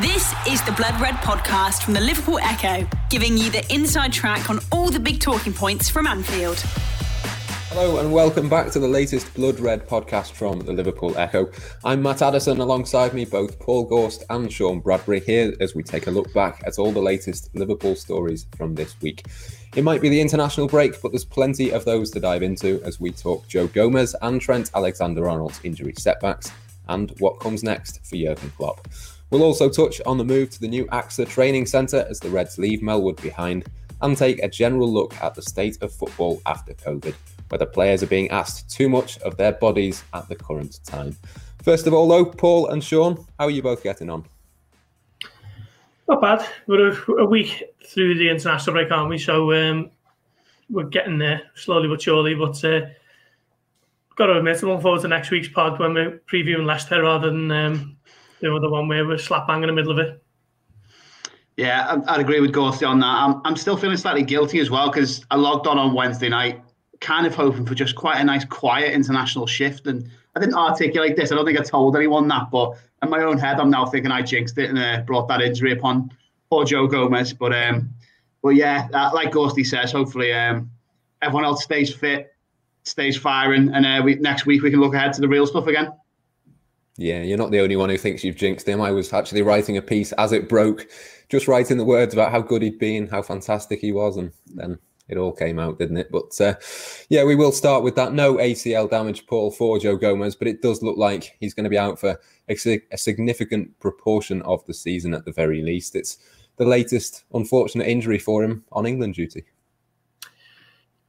This is the Blood Red podcast from the Liverpool Echo, giving you the inside track on all the big talking points from Anfield. Hello and welcome back to the latest Blood Red podcast from the Liverpool Echo. I'm Matt Addison, alongside me both Paul Gorst and Sean Bradbury here as we take a look back at all the latest Liverpool stories from this week. It might be the international break, but there's plenty of those to dive into as we talk Joe Gomez and Trent Alexander Arnold's injury setbacks and what comes next for Jurgen Klopp. We'll also touch on the move to the new AXA training centre as the Reds leave Melwood behind and take a general look at the state of football after COVID, whether players are being asked too much of their bodies at the current time. First of all, though, Paul and Sean, how are you both getting on? Not bad. We're a, week through the international break, aren't we? So um, we're getting there slowly but surely. But uh, got to admit, I'm looking forward to next week's pod when we're previewing Leicester rather than um, the other one where we're slap bang in the middle of it. Yeah, I'd agree with Gorsty on that. I'm, I'm still feeling slightly guilty as well because I logged on on Wednesday night, kind of hoping for just quite a nice, quiet international shift. And I didn't articulate this. I don't think I told anyone that, but in my own head, I'm now thinking I jinxed it and uh, brought that injury upon poor Joe Gomez. But um, but yeah, like Gorsty says, hopefully um, everyone else stays fit, stays firing, and uh, we, next week we can look ahead to the real stuff again. Yeah, you're not the only one who thinks you've jinxed him. I was actually writing a piece as it broke, just writing the words about how good he'd been, how fantastic he was, and then it all came out, didn't it? But uh, yeah, we will start with that. No ACL damage, Paul, for Joe Gomez, but it does look like he's going to be out for a, a significant proportion of the season at the very least. It's the latest unfortunate injury for him on England duty.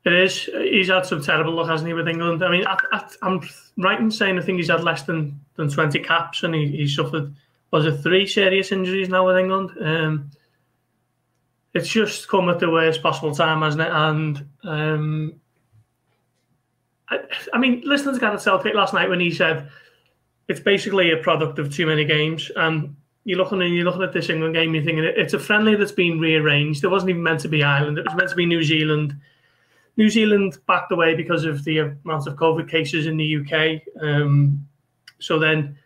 It is. He's had some terrible luck, hasn't he, with England? I mean, I, am right in saying I think he's had less than, than 20 caps and he, he suffered, was it three serious injuries now with England? Um, it's just come at the worst possible time, hasn't it? And um, I, I, mean, listening to Gareth Southgate last night when he said it's basically a product of too many games, and you're looking and you're looking at this England game, you're thinking it's a friendly that's been rearranged. It wasn't even meant to be Ireland; it was meant to be New Zealand New Zealand backed away because of the amount of COVID cases in the UK. Um, so then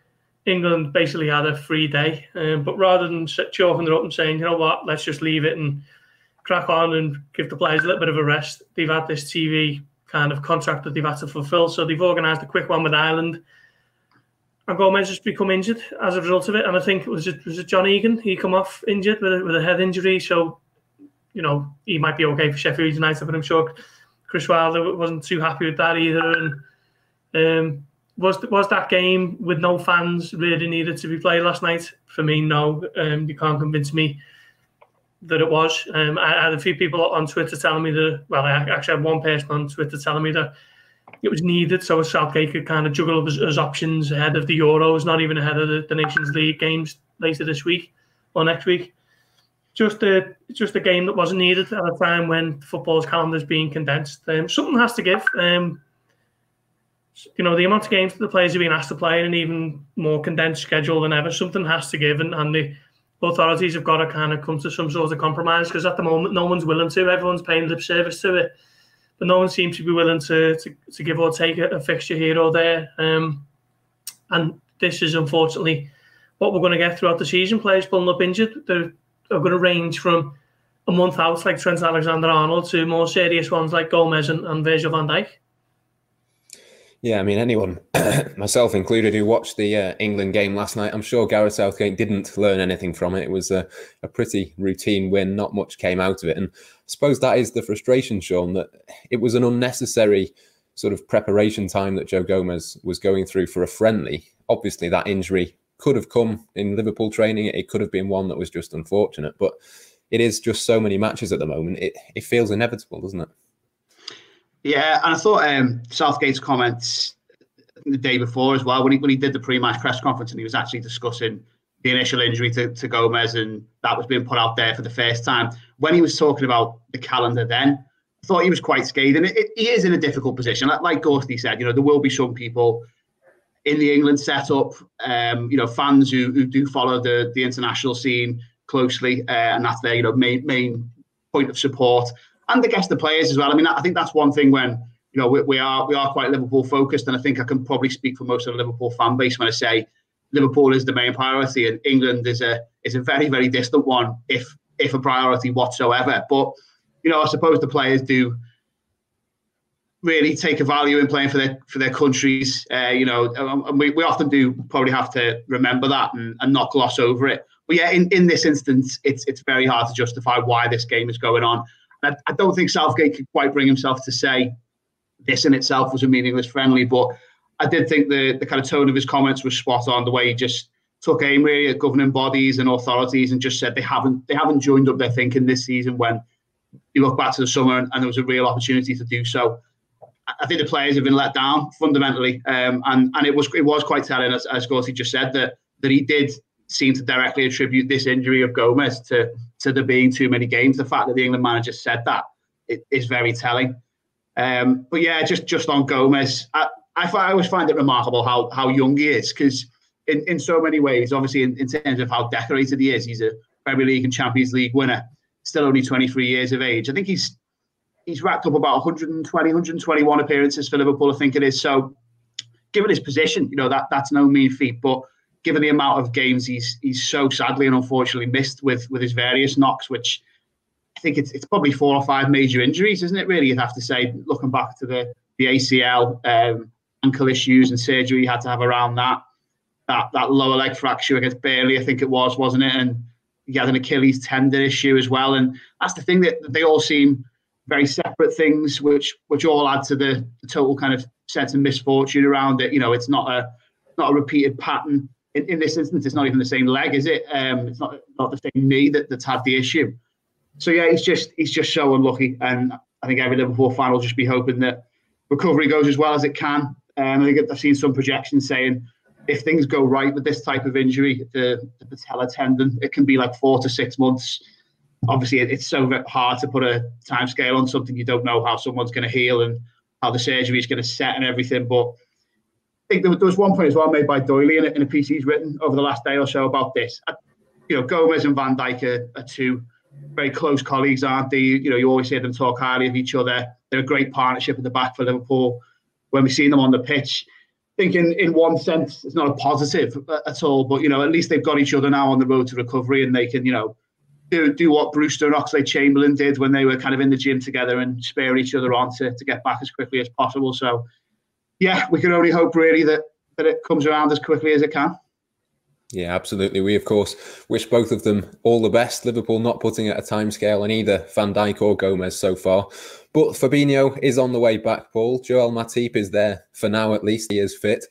England basically had a free day. Um, but rather than chalking it up and saying, you know what, let's just leave it and crack on and give the players a little bit of a rest, they've had this TV kind of contract that they've had to fulfil. So they've organised a quick one with Ireland. And Gomez has become injured as a result of it. And I think it was it, was it John Egan? He come off injured with a, with a head injury. So, you know, he might be okay for Sheffield United, but I'm sure Chris Wilder wasn't too happy with that either. And um, was was that game with no fans really needed to be played last night? For me, no. Um, you can't convince me that it was. Um, I, had a few people on Twitter telling me that. Well, I actually had one person on Twitter telling me that it was needed so Southgate could kind of juggle his, his options ahead of the Euros, not even ahead of the, the Nations League games later this week or next week just a just a game that wasn't needed at a time when football's calendar is being condensed. Um, something has to give. Um, you know, the amount of games that the players are being asked to play in an even more condensed schedule than ever, something has to give, and, and the authorities have got to kind of come to some sort of compromise because at the moment no one's willing to. Everyone's paying lip service to it, but no one seems to be willing to to, to give or take a, a fixture here or there. Um, and this is unfortunately what we're going to get throughout the season. Players pulling up injured. They're, are going to range from a month out, like Trent Alexander Arnold, to more serious ones like Gomez and, and Virgil van Dijk. Yeah, I mean, anyone, myself included, who watched the uh, England game last night, I'm sure Gareth Southgate didn't learn anything from it. It was a, a, pretty routine win, not much came out of it. And I suppose that is the frustration, Sean, that it was an unnecessary sort of preparation time that Joe Gomez was going through for a friendly. Obviously, that injury could have come in Liverpool training. It could have been one that was just unfortunate, but it is just so many matches at the moment. It it feels inevitable, doesn't it? Yeah, and I thought um, Southgate's comments the day before as well when he when he did the pre-match press conference and he was actually discussing the initial injury to, to Gomez and that was being put out there for the first time. When he was talking about the calendar, then I thought he was quite scathing. It, it, he is in a difficult position, like, like said. You know, there will be some people in the England setup, um, you know, fans who, who do follow the the international scene closely, uh, and that's their you know main main point of support, and I guess the players as well. I mean, I think that's one thing when you know we, we are we are quite Liverpool focused, and I think I can probably speak for most of the Liverpool fan base when I say Liverpool is the main priority, and England is a is a very very distant one, if if a priority whatsoever. But you know, I suppose the players do really take a value in playing for their for their countries. Uh, you know, and we, we often do probably have to remember that and, and not gloss over it. But yeah, in, in this instance, it's it's very hard to justify why this game is going on. I, I don't think Southgate could quite bring himself to say this in itself was a meaningless friendly, but I did think the the kind of tone of his comments was spot on. The way he just took aim really at governing bodies and authorities and just said they haven't they haven't joined up their thinking this season when you look back to the summer and, and there was a real opportunity to do so. I think the players have been let down fundamentally, um, and and it was it was quite telling as as Gorsey just said that that he did seem to directly attribute this injury of Gomez to to there being too many games. The fact that the England manager said that it is very telling. Um, but yeah, just just on Gomez, I, I, I always find it remarkable how how young he is because in, in so many ways, obviously in, in terms of how decorated he is, he's a Premier League and Champions League winner, still only 23 years of age. I think he's he's racked up about 120, 121 appearances for Liverpool, I think it is. So, given his position, you know that that's no mean feat. But given the amount of games he's he's so sadly and unfortunately missed with with his various knocks, which I think it's it's probably four or five major injuries, isn't it? Really, you'd have to say, looking back to the the ACL, um, ankle issues and surgery he had to have around that, that that lower leg fracture against Burnley, I think it was, wasn't it? And he had an Achilles tendon issue as well. And that's the thing that they all seem very separate things, which which all add to the, the total kind of sense of misfortune around it. You know, it's not a not a repeated pattern. In, in this instance, it's not even the same leg, is it? Um, it's not not the same knee that, that's had the issue. So yeah, he's just he's just so unlucky, and I think every Liverpool fan will just be hoping that recovery goes as well as it can. Um, I think I've seen some projections saying if things go right with this type of injury, the, the patella tendon, it can be like four to six months obviously it's so hard to put a time scale on something you don't know how someone's going to heal and how the surgery is going to set and everything. But I think there was one point as well made by Doyley in a, in a piece he's written over the last day or so about this. You know, Gomez and Van Dijk are, are two very close colleagues, aren't they? You know, you always hear them talk highly of each other. They're a great partnership at the back for Liverpool. When we see them on the pitch, I think in, in one sense it's not a positive uh, at all, but you know, at least they've got each other now on the road to recovery and they can, you know, do do what Brewster and Oxlade Chamberlain did when they were kind of in the gym together and spare each other on to, to get back as quickly as possible. So, yeah, we can only hope really that that it comes around as quickly as it can. Yeah, absolutely. We, of course, wish both of them all the best. Liverpool not putting at a timescale on either Van Dijk or Gomez so far. But Fabinho is on the way back, Paul. Joel Matip is there for now, at least. He is fit.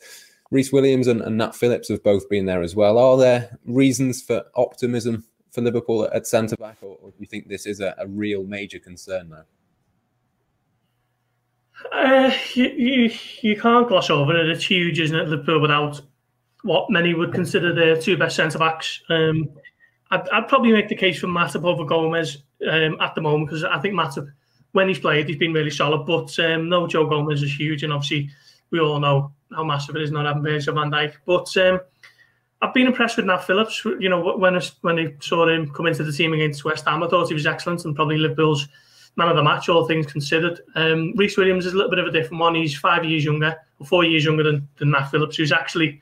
Rhys Williams and, and Nat Phillips have both been there as well. Are there reasons for optimism for Liverpool at centre back, or, or, do you think this is a, a real major concern now? Uh, you, you, you can't gloss over it. It's huge, isn't it? Liverpool without what many would consider their two best centre backs. Um, I'd, I'd, probably make the case for Matip over Gomez um, at the moment because I think Matip, when he's played, he's been really solid. But um, no, Joe Gomez is huge, and obviously we all know how massive it is not having Virgil van Dijk. But um, I've been impressed with Nat Phillips. You know, when I, when I saw him come into the team against West Ham, I thought he was excellent and probably Liverpool's man of the match, all things considered. Um, Rhys Williams is a little bit of a different one. He's five years younger, or four years younger than, than Nat Phillips, who's actually,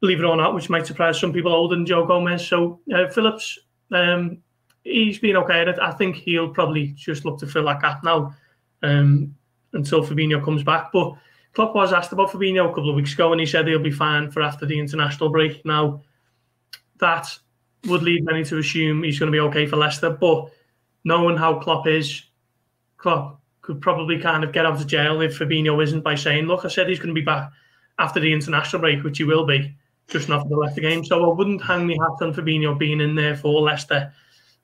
believe it or not, which might surprise some people, older than Joe Gomez. So uh, Phillips, um, he's been okay I think he'll probably just look to fill that gap now um, until Fabinho comes back. But Klopp was asked about Fabinho a couple of weeks ago, and he said he'll be fine for after the international break. Now, that would lead many to assume he's going to be okay for Leicester, but knowing how Klopp is, Klopp could probably kind of get out of jail if Fabinho isn't by saying, "Look, I said he's going to be back after the international break, which he will be, just not for the Leicester game." So I wouldn't hang my hat on Fabinho being in there for Leicester,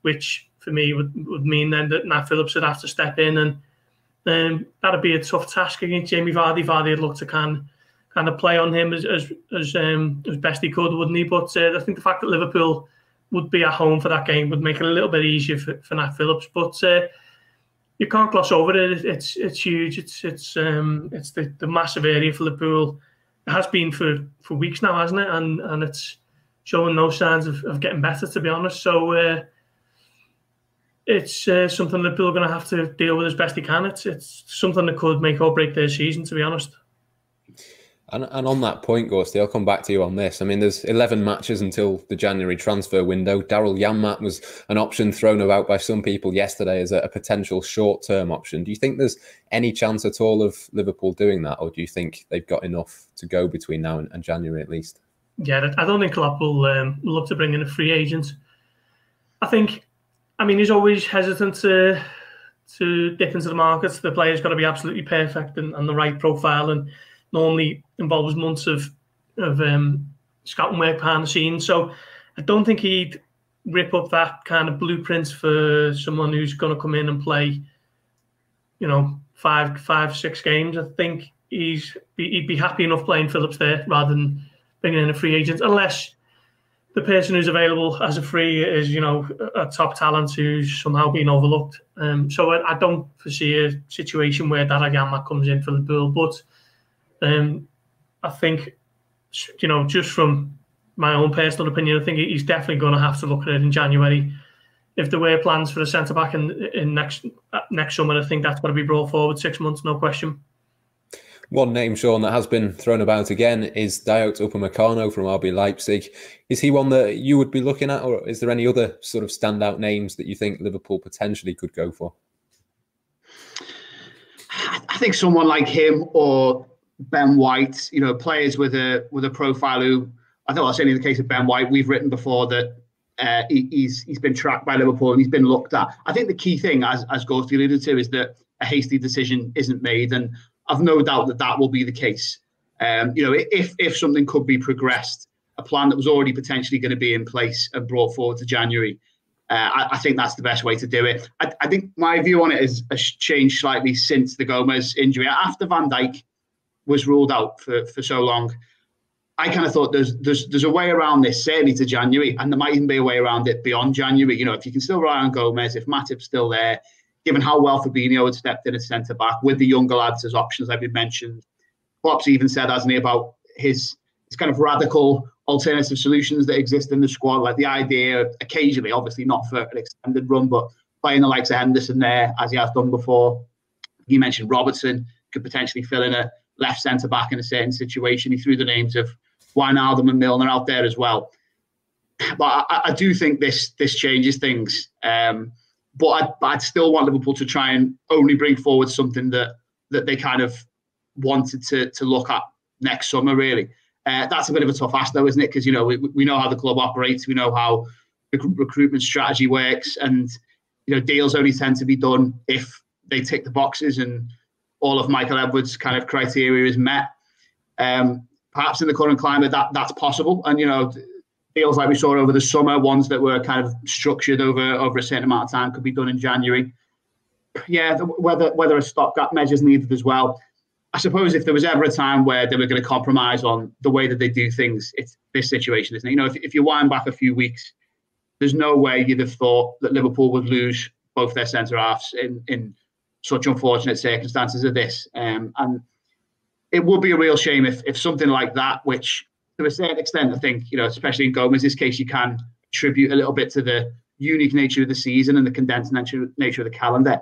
which for me would, would mean then that Nat Phillips would have to step in and um, that'd be a tough task against Jamie Vardy. Vardy would look to kind kind of play on him as as as, um, as best he could, wouldn't he? But uh, I think the fact that Liverpool would be at home for that game would make it a little bit easier for, for Nat Phillips. But uh, you can't gloss over it. It's it's huge. It's it's um, it's the, the massive area for Liverpool. It has been for, for weeks now, hasn't it? And and it's showing no signs of, of getting better, to be honest. So. Uh, it's uh, something that people are going to have to deal with as best they can. It's it's something that could make or break their season, to be honest. And, and on that point, Gorsty, I'll come back to you on this. I mean, there's 11 matches until the January transfer window. Daryl Janmaat was an option thrown about by some people yesterday as a, a potential short term option. Do you think there's any chance at all of Liverpool doing that, or do you think they've got enough to go between now and, and January at least? Yeah, I don't think Klopp will um, look to bring in a free agent. I think, I mean, he's always hesitant to to dip into the markets. The player's got to be absolutely perfect and, and the right profile, and normally involves months of of um, scouting work behind the scenes. So I don't think he'd rip up that kind of blueprint for someone who's going to come in and play, you know, five, five, six games. I think he's he'd be happy enough playing Phillips there rather than bringing in a free agent, unless the person who's available as a free is, you know, a top talent who's somehow been overlooked. Um, so I, I, don't foresee a situation where Daragama comes in for the bill, but um, I think, you know, just from my own personal opinion, I think he's definitely going to have to look at it in January. If there were plans for a centre back in, in next next summer, I think that's got to be brought forward six months, no question. One name, Sean, that has been thrown about again is Dayot Upamecano from RB Leipzig. Is he one that you would be looking at, or is there any other sort of standout names that you think Liverpool potentially could go for? I think someone like him or Ben White, you know, players with a with a profile who I think was saying in the case of Ben White, we've written before that uh, he, he's he's been tracked by Liverpool and he's been looked at. I think the key thing, as as Gorsty alluded to, is that a hasty decision isn't made, and I've no doubt that that will be the case. Um, you know, if if something could be progressed, a plan that was already potentially going to be in place and brought forward to January, uh, I, I, think that's the best way to do it. I, I, think my view on it has, has changed slightly since the Gomez injury. After Van Dijk was ruled out for, for so long, I kind of thought there's there's there's a way around this, certainly to January, and there might even be a way around it beyond January. You know, if you can still rely on Gomez, if Matip's still there, given how well Fabinho had stepped in at centre back with the younger lads as options, like we mentioned. Klopp's even said, hasn't he, about his his kind of radical alternative solutions that exist in the squad, like the idea occasionally, obviously not for an extended run, but playing the likes of Henderson there as he has done before. You mentioned Robertson could potentially fill in a left centre back in a certain situation. He threw the names of Wijnaldum and Milner out there as well. But I, I do think this this changes things. Um, but I'd, I'd still want Liverpool to try and only bring forward something that that they kind of wanted to to look at next summer. Really, uh, that's a bit of a tough ask, though, isn't it? Because you know we, we know how the club operates, we know how the recruitment strategy works, and you know deals only tend to be done if they tick the boxes and all of Michael Edwards' kind of criteria is met. Um, perhaps in the current climate, that that's possible, and you know deals like we saw over the summer, ones that were kind of structured over over a certain amount of time, could be done in January. Yeah, whether whether a stopgap measure is needed as well. I suppose if there was ever a time where they were going to compromise on the way that they do things, it's this situation, isn't it? You know, if, if you wind back a few weeks, there's no way you'd have thought that Liverpool would lose both their centre halves in, in such unfortunate circumstances of this. Um, and it would be a real shame if, if something like that, which to a certain extent, I think, you know, especially in Gomez's case, you can attribute a little bit to the unique nature of the season and the condensed nature, nature of the calendar.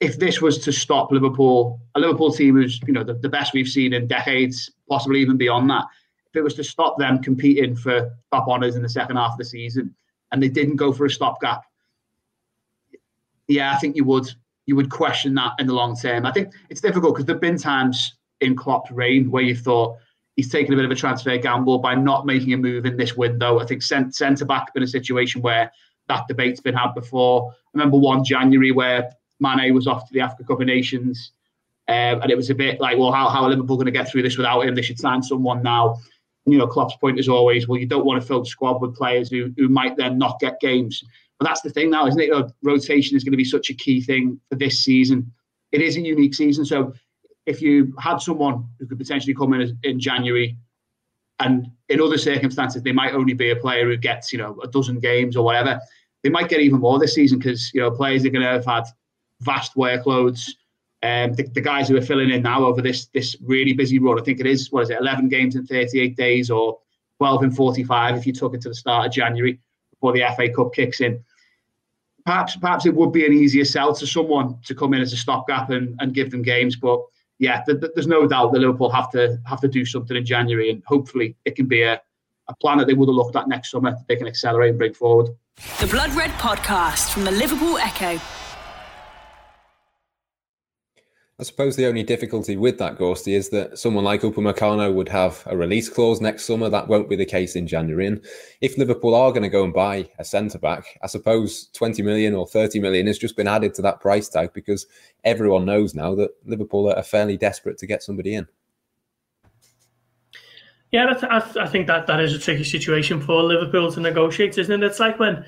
If this was to stop Liverpool, a Liverpool team who's, you know, the, the best we've seen in decades, possibly even beyond that, if it was to stop them competing for top honours in the second half of the season and they didn't go for a stopgap, yeah, I think you would you would question that in the long term. I think it's difficult because there've been times in Klopp's reign where you thought, he's taken a bit of a transfer gamble by not making a move in this window. I think centre back been a situation where that debate's been had before. I remember one January where Mane was off to the Africa Cup of Nations, um, and it was a bit like, well, how, how are Liverpool going to get through this without him? They should sign someone now. And, you know, Klopp's point is always, well, you don't want to fill the squad with players who, who might then not get games. But that's the thing now, isn't it? You know, rotation is going to be such a key thing for this season. It is a unique season, so if you had someone who could potentially come in in January, and in other circumstances they might only be a player who gets you know a dozen games or whatever, they might get even more this season because you know players are going to have had vast workloads. Um, the, the, guys who are filling in now over this this really busy run, I think it is what is it, 11 games in 38 days or 12 in 45 if you took it to the start of January before the FA Cup kicks in. Perhaps perhaps it would be an easier sell to someone to come in as a stopgap and, and give them games, but yeah, th- th- there's no doubt that Liverpool have to have to do something in January, and hopefully it can be a, a plan that they would have looked at next summer that they can accelerate and bring forward. The Blood Red Podcast from the Liverpool Echo. I suppose the only difficulty with that, Gorsty, is that someone like Upamecano would have a release clause next summer. That won't be the case in January. And if Liverpool are going to go and buy a centre back, I suppose 20 million or 30 million has just been added to that price tag because everyone knows now that Liverpool are fairly desperate to get somebody in. Yeah, I think that that is a tricky situation for Liverpool to negotiate, isn't it? It's like when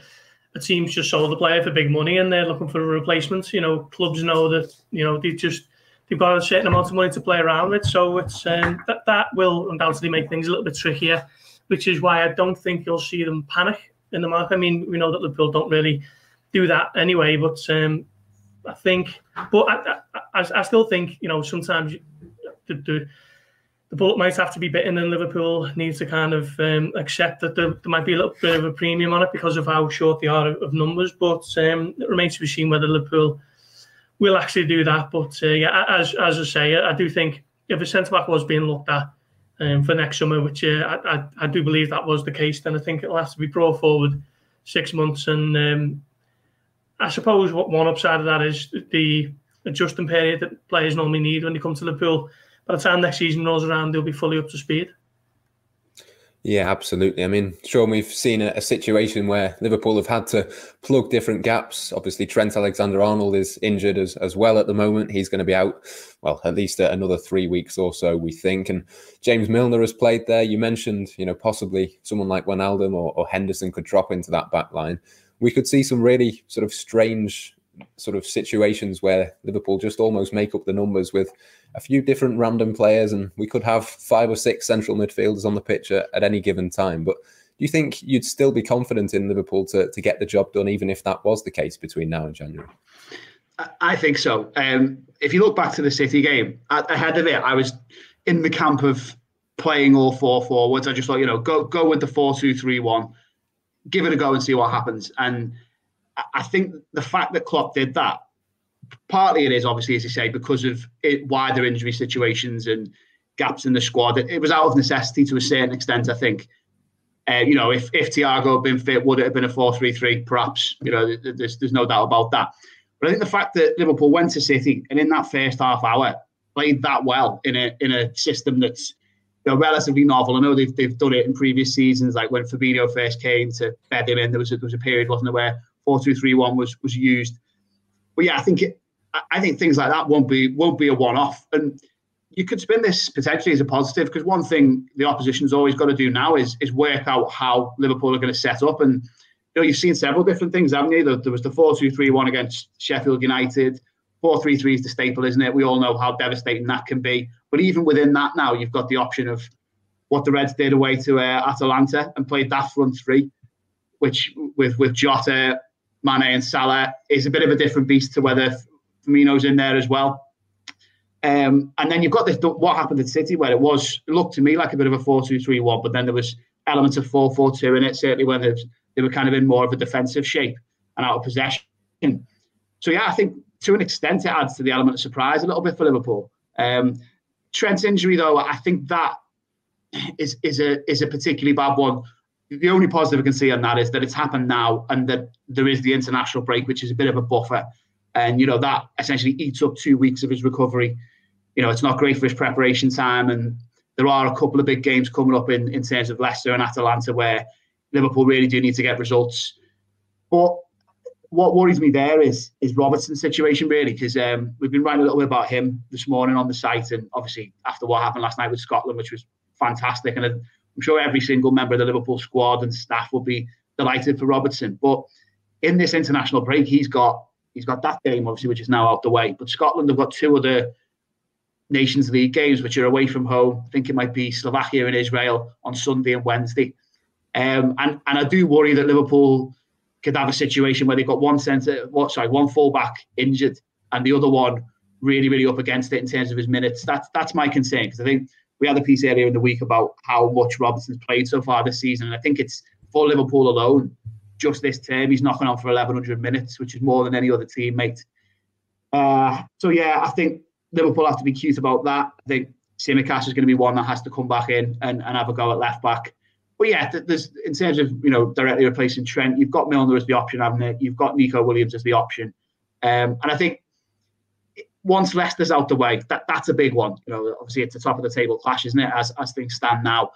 a team's just sold a player for big money and they're looking for a replacement. You know, clubs know that you know they just they've got a certain amount of money to play around with. So it's um, that that will undoubtedly make things a little bit trickier, which is why I don't think you'll see them panic in the market. I mean, we know that Liverpool don't really do that anyway, but um, I think, but I, I, I, still think you know sometimes the, the the bullet might have to be bitten, and Liverpool needs to kind of um, accept that there, there, might be a little bit of a premium on it because of how short they are of, numbers. But um, it remains to be seen whether Liverpool will actually do that. But uh, yeah, as as I say, I do think if a centre back was being looked at um, for next summer, which uh, I, I, I do believe that was the case, then I think it'll have to be brought forward six months. And um, I suppose what one upside of that is the adjusting period that players normally need when they come to Liverpool. By the time next season rolls around, they'll be fully up to speed. Yeah, absolutely. I mean, Sean, we've seen a, a, situation where Liverpool have had to plug different gaps. Obviously, Trent Alexander Arnold is injured as, as well at the moment. He's going to be out, well, at least another three weeks or so, we think. And James Milner has played there. You mentioned, you know, possibly someone like Wijnaldum or, or Henderson could drop into that back line. We could see some really sort of strange sort of situations where Liverpool just almost make up the numbers with a few different random players, and we could have five or six central midfielders on the pitch at, at any given time. But do you think you'd still be confident in Liverpool to, to get the job done, even if that was the case between now and January? I think so. Um, if you look back to the City game, ahead of it, I was in the camp of playing all four forwards. I just thought, you know, go go with the four two three one, give it a go and see what happens. And I think the fact that Klopp did that partly it is obviously, as you say, because of it, wider injury situations and gaps in the squad. It, it, was out of necessity to a certain extent, I think. Uh, you know, if if Thiago had been fit, would it have been a four-three-three? Perhaps. You know, there's there's no doubt about that. But I think the fact that Liverpool went to City and in that first half hour played that well in a in a system that's you know, relatively novel. I know they've they've done it in previous seasons, like when Fabinho first came to bed him in. There was a, there was a period, wasn't there, where four-two-three-one was was used but yeah, I think it, I think things like that won't be won't be a one-off, and you could spin this potentially as a positive because one thing the opposition's always got to do now is is work out how Liverpool are going to set up, and you know you've seen several different things, haven't you? There, was the four-two-three-one against Sheffield United. Four-three-three is the staple, isn't it? We all know how devastating that can be. But even within that, now you've got the option of what the Reds did away to uh, Atalanta and played that front three, which with with Jota, Mane and Salah is a bit of a different beast to whether Firmino's in there as well. Um, and then you've got this what happened at City where it was it looked to me like a bit of a 4-2-3-1, but then there was elements of 4-4-2 in it, certainly when they were kind of in more of a defensive shape and out of possession. So yeah, I think to an extent it adds to the element of surprise a little bit for Liverpool. Um, Trent's injury though, I think that is is a is a particularly bad one the only positive I can see on that is that it's happened now and that there is the international break, which is a bit of a buffer. And, you know, that essentially eats up two weeks of his recovery. You know, it's not great for his preparation time. And there are a couple of big games coming up in, in terms of Leicester and Atalanta where Liverpool really do need to get results. But what worries me there is is Robertson's situation really because um, we've been writing a little bit about him this morning on the site and obviously after what happened last night with Scotland, which was fantastic and I'm sure every single member of the Liverpool squad and staff will be delighted for Robertson. But in this international break, he's got he's got that game obviously, which is now out the way. But Scotland have got two other Nations League games which are away from home. I think it might be Slovakia and Israel on Sunday and Wednesday. Um, and and I do worry that Liverpool could have a situation where they've got one centre, what sorry, one fullback injured and the other one really, really up against it in terms of his minutes. That's that's my concern because I think we had a piece earlier in the week about how much Robertson's played so far this season. And I think it's for Liverpool alone, just this term, he's knocking on for 1,100 minutes, which is more than any other teammate. Uh, so, yeah, I think Liverpool have to be cute about that. I think Tsimikas is going to be one that has to come back in and, and have a go at left back. But yeah, there's in terms of you know directly replacing Trent, you've got Milner as the option, haven't you? You've got Neco Williams as the option, um, and I think once Leicester's out the way, that that's a big one. You know, obviously it's the top of the table clash, isn't it? As as things stand now,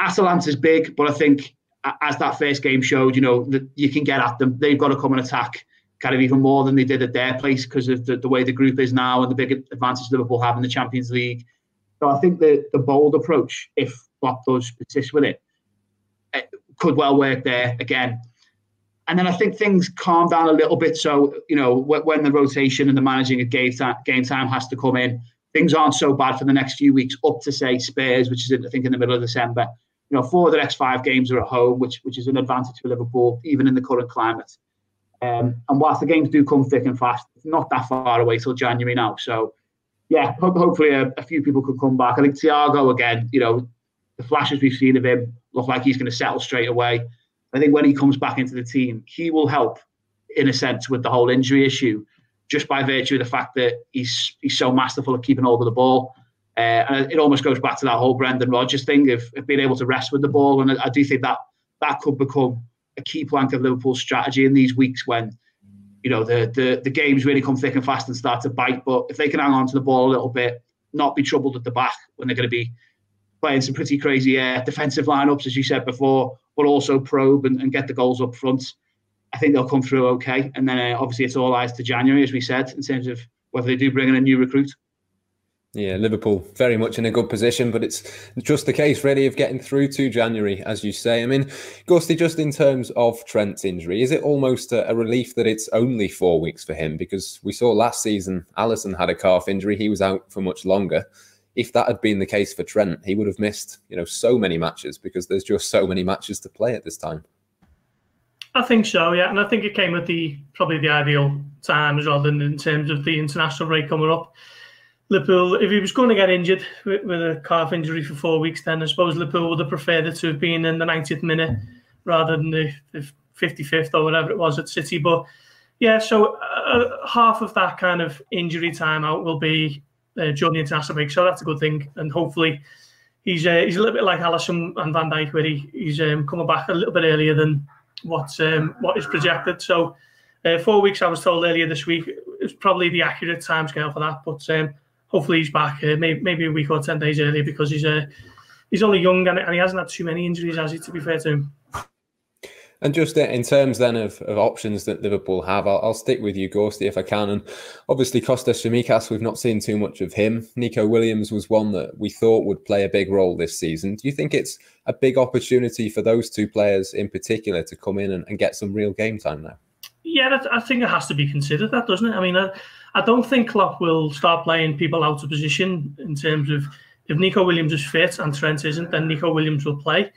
Atalanta's big, but I think as that first game showed, you know that you can get at them. They've got to come and attack kind of even more than they did at their place because of the, the way the group is now and the big advantage Liverpool have in the Champions League. So I think the the bold approach, if Klopp does persist with it, it could well work there again. And then I think things calm down a little bit. So you know when the rotation and the managing of game time, game time has to come in, things aren't so bad for the next few weeks. Up to say Spurs, which is I think in the middle of December. You know, four of the next five games are at home, which which is an advantage for Liverpool, even in the current climate. Um, and whilst the games do come thick and fast, it's not that far away till January now. So, yeah, ho- hopefully a, a, few people could come back. I think Thiago again, you know, the flashes we've seen of him look like he's going to settle straight away. I think when he comes back into the team, he will help in a sense with the whole injury issue, just by virtue of the fact that he's he's so masterful at keeping hold of the ball. Uh, and it almost goes back to that whole Brendan Rodgers thing of, of being able to rest with the ball. And I, I do think that that could become a key plank of Liverpool's strategy in these weeks when you know the the the games really come thick and fast and start to bite. But if they can hang on to the ball a little bit, not be troubled at the back when they're going to be playing some pretty crazy uh, defensive lineups, as you said before, but also probe and, and, get the goals up front. I think they'll come through okay. And then uh, obviously it's all eyes to January, as we said, in terms of whether they do bring in a new recruit. Yeah, Liverpool very much in a good position, but it's just the case really of getting through to January, as you say. I mean, Gorsty, just in terms of Trent's injury, is it almost a, a, relief that it's only four weeks for him? Because we saw last season Alisson had a calf injury; he was out for much longer. If that had been the case for Trent, he would have missed, you know, so many matches because there's just so many matches to play at this time. I think so, yeah, and I think it came at the probably the ideal time as well, in terms of the international break coming up Liverpool, if he was going to get injured with, with, a calf injury for four weeks, then I suppose Liverpool would have preferred it to have been in the 90th minute rather than the, the 55th or whatever it was at City. But yeah, so uh, half of that kind of injury time out will be uh, during the international break, so that's a good thing. And hopefully, he's uh, he's a little bit like Alisson and Van Dijk, where he, he's um, coming back a little bit earlier than what um, what is projected. So. Uh, four weeks, I was told earlier this week, is probably the accurate timescale for that. But um, hopefully he's back uh, maybe, maybe a week or 10 days earlier because he's uh, he's only young and, and he hasn't had too many injuries, has he, to be fair to him. And just uh, in terms then of, of options that Liverpool have, I'll, I'll stick with you, Gorsty, if I can. And obviously, Kostas Tsimikas, we've not seen too much of him. Neco Williams was one that we thought would play a big role this season. Do you think it's a big opportunity for those two players in particular to come in and, and get some real game time now? Yeah, I think it has to be considered, that doesn't it? I mean, I, I don't think Klopp will start playing people out of position in terms of if Neco Williams is fit and Trent isn't, then Neco Williams will play.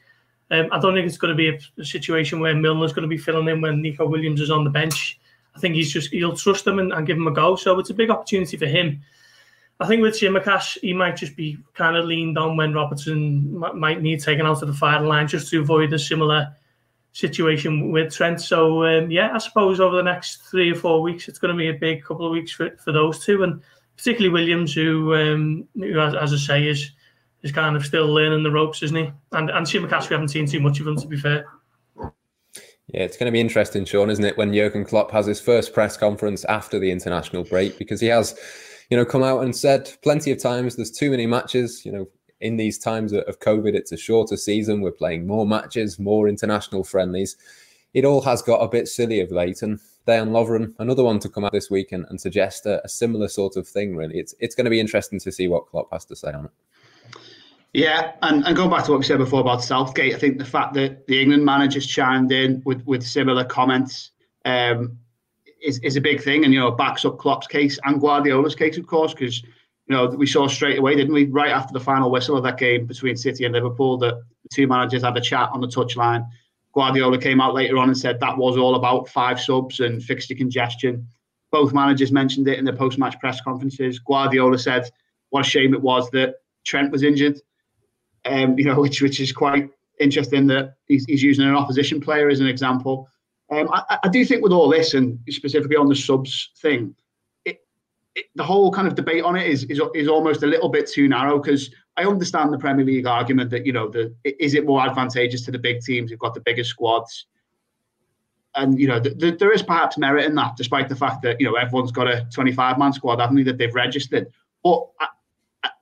Um, I don't think it's going to be a, situation where Milner's going to be filling in when Neco Williams is on the bench. I think he's just he'll trust them and, and give him a go. So it's a big opportunity for him. I think with Tsimikas, he might just be kind of leaned on when Robertson might need taken out of the firing line just to avoid a similar situation with Trent. So um, yeah, I suppose over the next three or four weeks, it's going to be a big couple of weeks for, for those two, and particularly Williams, who, um, who as, as, I say, is is kind of still learning the ropes, isn't he? And and Tsimikas, we haven't seen too much of him, to be fair. Yeah, it's going to be interesting, Sean, isn't it, when Jurgen Klopp has his first press conference after the international break, because he has, you know, come out and said plenty of times there's too many matches. You know, in these times of COVID, it's a shorter season. We're playing more matches, more international friendlies. It all has got a bit silly of late. And Dejan Lovren, another one to come out this week and, and suggest a, a, similar sort of thing, really. It's, it's going to be interesting to see what Klopp has to say on it. Yeah, and, and going back to what we said before about Southgate, I think the fact that the England managers chimed in with, with similar comments um, is, is a big thing and, you know, backs up Klopp's case and Guardiola's case, of course, because you know, we saw straight away, didn't we? Right after the final whistle of that game between City and Liverpool, that the two managers had a chat on the touchline. Guardiola came out later on and said that was all about five subs and fixture congestion. Both managers mentioned it in their post-match press conferences. Guardiola said what a shame it was that Trent was injured. Um, you know, which which is quite interesting that he's, he's using an opposition player as an example. Um, I, I do think with all this and specifically on the subs thing, it, the whole kind of debate on it is is, is almost a little bit too narrow because I understand the Premier League argument that you know the is it more advantageous to the big teams who've got the biggest squads, and you know the, the, there is perhaps merit in that, despite the fact that you know everyone's got a 25 man squad, haven't they, that they've registered. But I,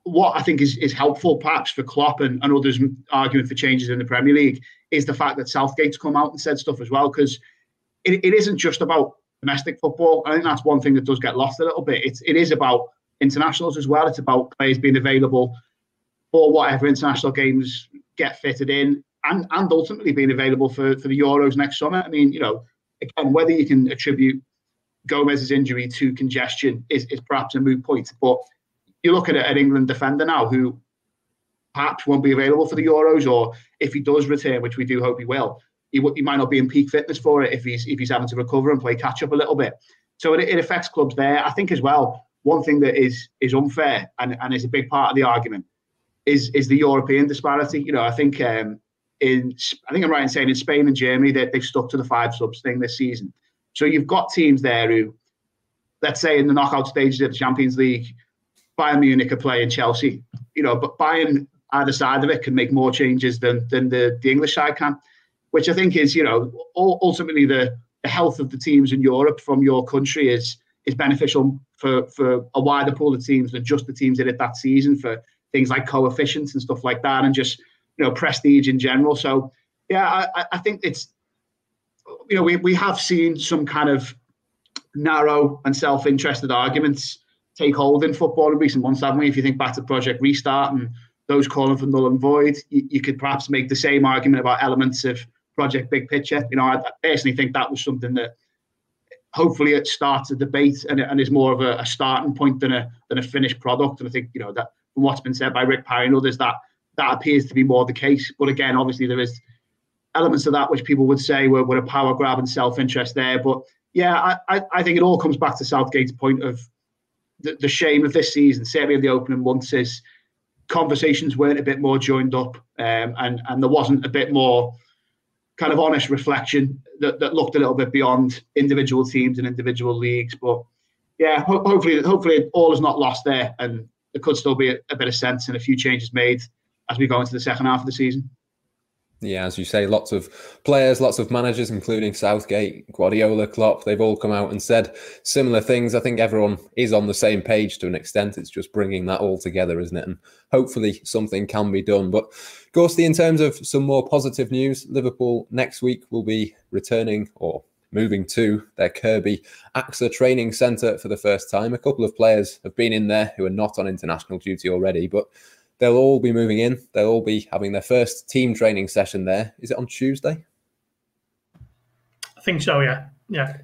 what I think is is helpful, perhaps for Klopp and, and others arguing for changes in the Premier League, is the fact that Southgate's come out and said stuff as well because it, it isn't just about domestic football. I think that's one thing that does get lost a little bit. It's it is about internationals as well. It's about players being available for whatever international games get fitted in, and and ultimately being available for for the Euros next summer. I mean, you know, again, whether you can attribute Gomez's injury to congestion is, is perhaps a moot point. But you look at an England defender now who perhaps won't be available for the Euros, or if he does return, which we do hope he will, he, he might not be in peak fitness for it if he's if he's having to recover and play catch up a little bit. So it, it affects clubs there. I think as well. One thing that is is unfair and, and is a big part of the argument is is the European disparity. You know, I think um, in I think I'm right in saying in Spain and Germany that they've stuck to the five subs thing this season. So you've got teams there who, let's say, in the knockout stages of the Champions League, Bayern Munich are playing Chelsea. You know, but Bayern either side of it can make more changes than than the, the English side can, which I think is you know ultimately the the health of the teams in Europe from your country is is beneficial for for a wider pool of teams than just the teams in it that season for things like coefficients and stuff like that, and just you know prestige in general. So yeah, I, I think it's you know we we have seen some kind of narrow and self-interested arguments take hold in football in recent months, haven't we? If you think back to Project Restart and those calling for null and void, you, you could perhaps make the same argument about elements of Project Big Picture. You know, I, I personally think that was something that hopefully it starts a debate and, and is more of a, a, starting point than a than a finished product. And I think you know that from what's been said by Rick Parry and others, that that appears to be more the case. But again, obviously there is elements of that which people would say were, were a power grab and self-interest there. But yeah, I, I, I think it all comes back to Southgate's point of the, the shame of this season, certainly in the opening months, is conversations weren't a bit more joined up um, and, and there wasn't a bit more kind of honest reflection that, that looked a little bit beyond individual teams and individual leagues. But yeah, ho- hopefully, hopefully all is not lost there and there could still be a, a bit of sense and a few changes made as we go into the second half of the season. Yeah, as you say, lots of players, lots of managers, including Southgate, Guardiola, Klopp, they've all come out and said similar things. I think everyone is on the same page to an extent. It's just bringing that all together, isn't it? And hopefully something can be done. But, Gorsty, in terms of some more positive news, Liverpool next week will be returning or moving to their Kirkby AXA training centre for the first time. A couple of players have been in there who are not on international duty already, but they'll all be moving in. They'll all be having their first team training session there. Is it on Tuesday? I think so. Yeah, yeah,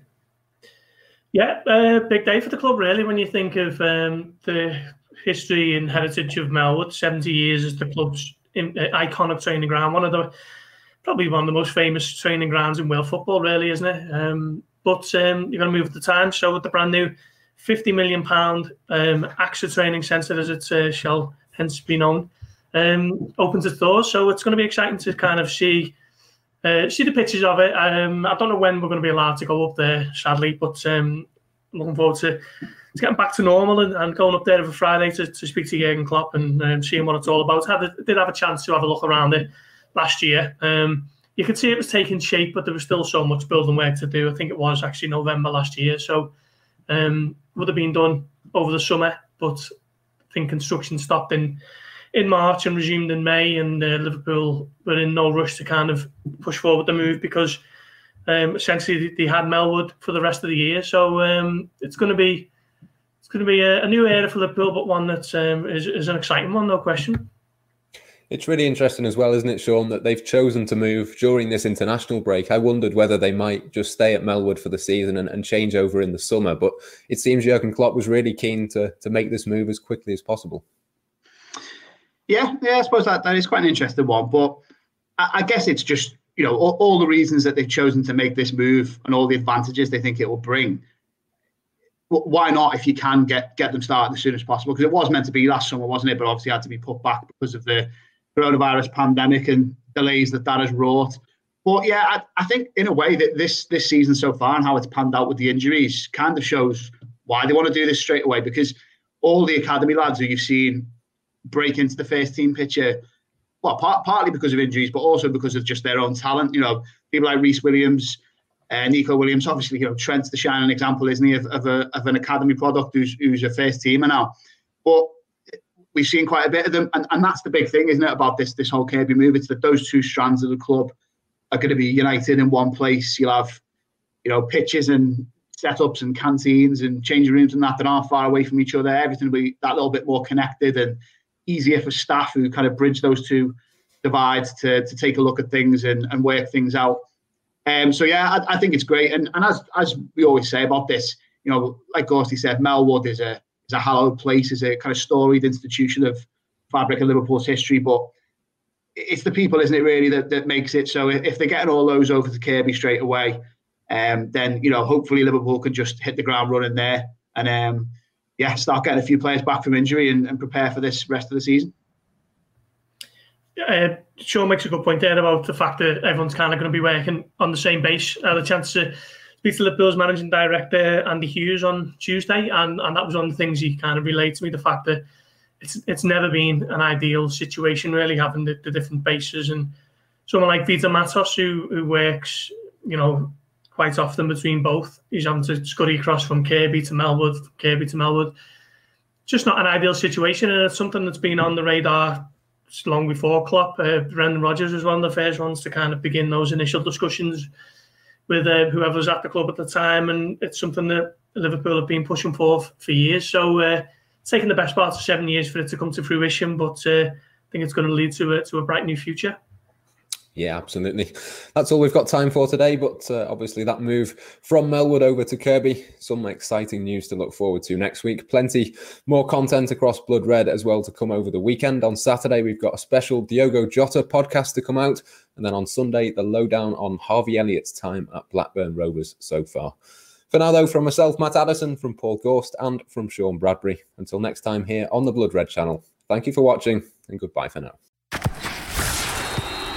yeah. Uh, big day for the club, really. When you think of um, the history and heritage of Melwood, seventy years as the club's in, uh, iconic training ground, one of the probably one of the most famous training grounds in world football, really, isn't it? Um, but um, you're going to move at the time. So with the brand new fifty million pound um, AXA training centre, as it uh, shall hence be known, um, opens its doors. So it's going to be exciting to kind of see uh, see the pictures of it. Um, I don't know when we're going to be allowed to go up there, sadly, but um, looking forward to, to getting back to normal and, and going up there every Friday to, to speak to Jurgen Klopp and um, seeing what it's all about. I had, did have a chance to have a look around it last year. Um, you could see it was taking shape, but there was still so much building work to do. I think it was actually November last year, so um, would have been done over the summer, but think construction stopped in in March and resumed in May, and uh, Liverpool were in no rush to kind of push forward the move because um, essentially they had Melwood for the rest of the year. So um, it's going to be it's going to be a, a, new era for Liverpool, but one that um, is, is an exciting one, no question. It's really interesting as well, isn't it, Sean, that they've chosen to move during this international break. I wondered whether they might just stay at Melwood for the season and, and change over in the summer, but it seems Jurgen Klopp was really keen to, to make this move as quickly as possible. Yeah, yeah, I suppose that, that is quite an interesting one, but I, I guess it's just, you know, all, all the reasons that they've chosen to make this move and all the advantages they think it will bring why not if you can get get them started as soon as possible because it was meant to be last summer wasn't it but obviously had to be put back because of the coronavirus pandemic and delays that that has wrought. But yeah, I, I think in a way that this this season so far and how it's panned out with the injuries kind of shows why they want to do this straight away because all the academy lads who you've seen break into the first team picture, well, part, partly because of injuries, but also because of just their own talent. You know, people like Rhys Williams, uh, Neco Williams, obviously, you know, Trent's the shining example, isn't he, of, of, a, of an academy product who's, who's a first teamer now. But we've seen quite a bit of them, and, and that's the big thing, isn't it, about this this whole Kirkby move? It's that those two strands of the club are going to be united in one place. You'll have, you know, pitches and setups and canteens and changing rooms and that that aren't far away from each other. Everything will be that little bit more connected and easier for staff who kind of bridge those two divides to, to take a look at things and, and work things out. Um, so yeah, I, I think it's great. And and as as we always say about this, you know, like Gorsty said, Melwood is a is a hallowed place, is a kind of storied institution of fabric of Liverpool's history. But it's the people, isn't it, really, that, that makes it. So if they're getting all those over to Kirkby straight away, um, then you know hopefully Liverpool can just hit the ground running there and um, yeah, start getting a few players back from injury and, and prepare for this rest of the season. Uh, Sean makes a good point there about the fact that everyone's kind of going to be working on the same base. Had a chance to speak to Liverpool's managing director Andy Hughes on Tuesday, and, and that was one of the things he kind of relayed to me the fact that it's it's never been an ideal situation really having the, the different bases and someone like Vitor Matos who who works you know quite often between both. He's having to scurry across from Kirkby to Melwood, Kirkby to Melwood. Just not an ideal situation, and it's something that's been on the radar long before Klopp. Uh, Brendan Rodgers was one of the first ones to kind of begin those initial discussions with uh, whoever was at the club at the time, and it's something that Liverpool have been pushing for for years. So uh, it's the best part of seven years for it to come to fruition, but uh, I think it's going to lead to a, to a bright new future. Yeah, absolutely. That's all we've got time for today. But uh, obviously, that move from Melwood over to Kirkby, some exciting news to look forward to next week. Plenty more content across Blood Red as well to come over the weekend. On Saturday, we've got a special Diogo Jota podcast to come out. And then on Sunday, the lowdown on Harvey Elliott's time at Blackburn Rovers so far. For now, though, from myself, Matt Addison, from Paul Gorst, and from Sean Bradbury. Until next time here on the Blood Red channel, thank you for watching and goodbye for now.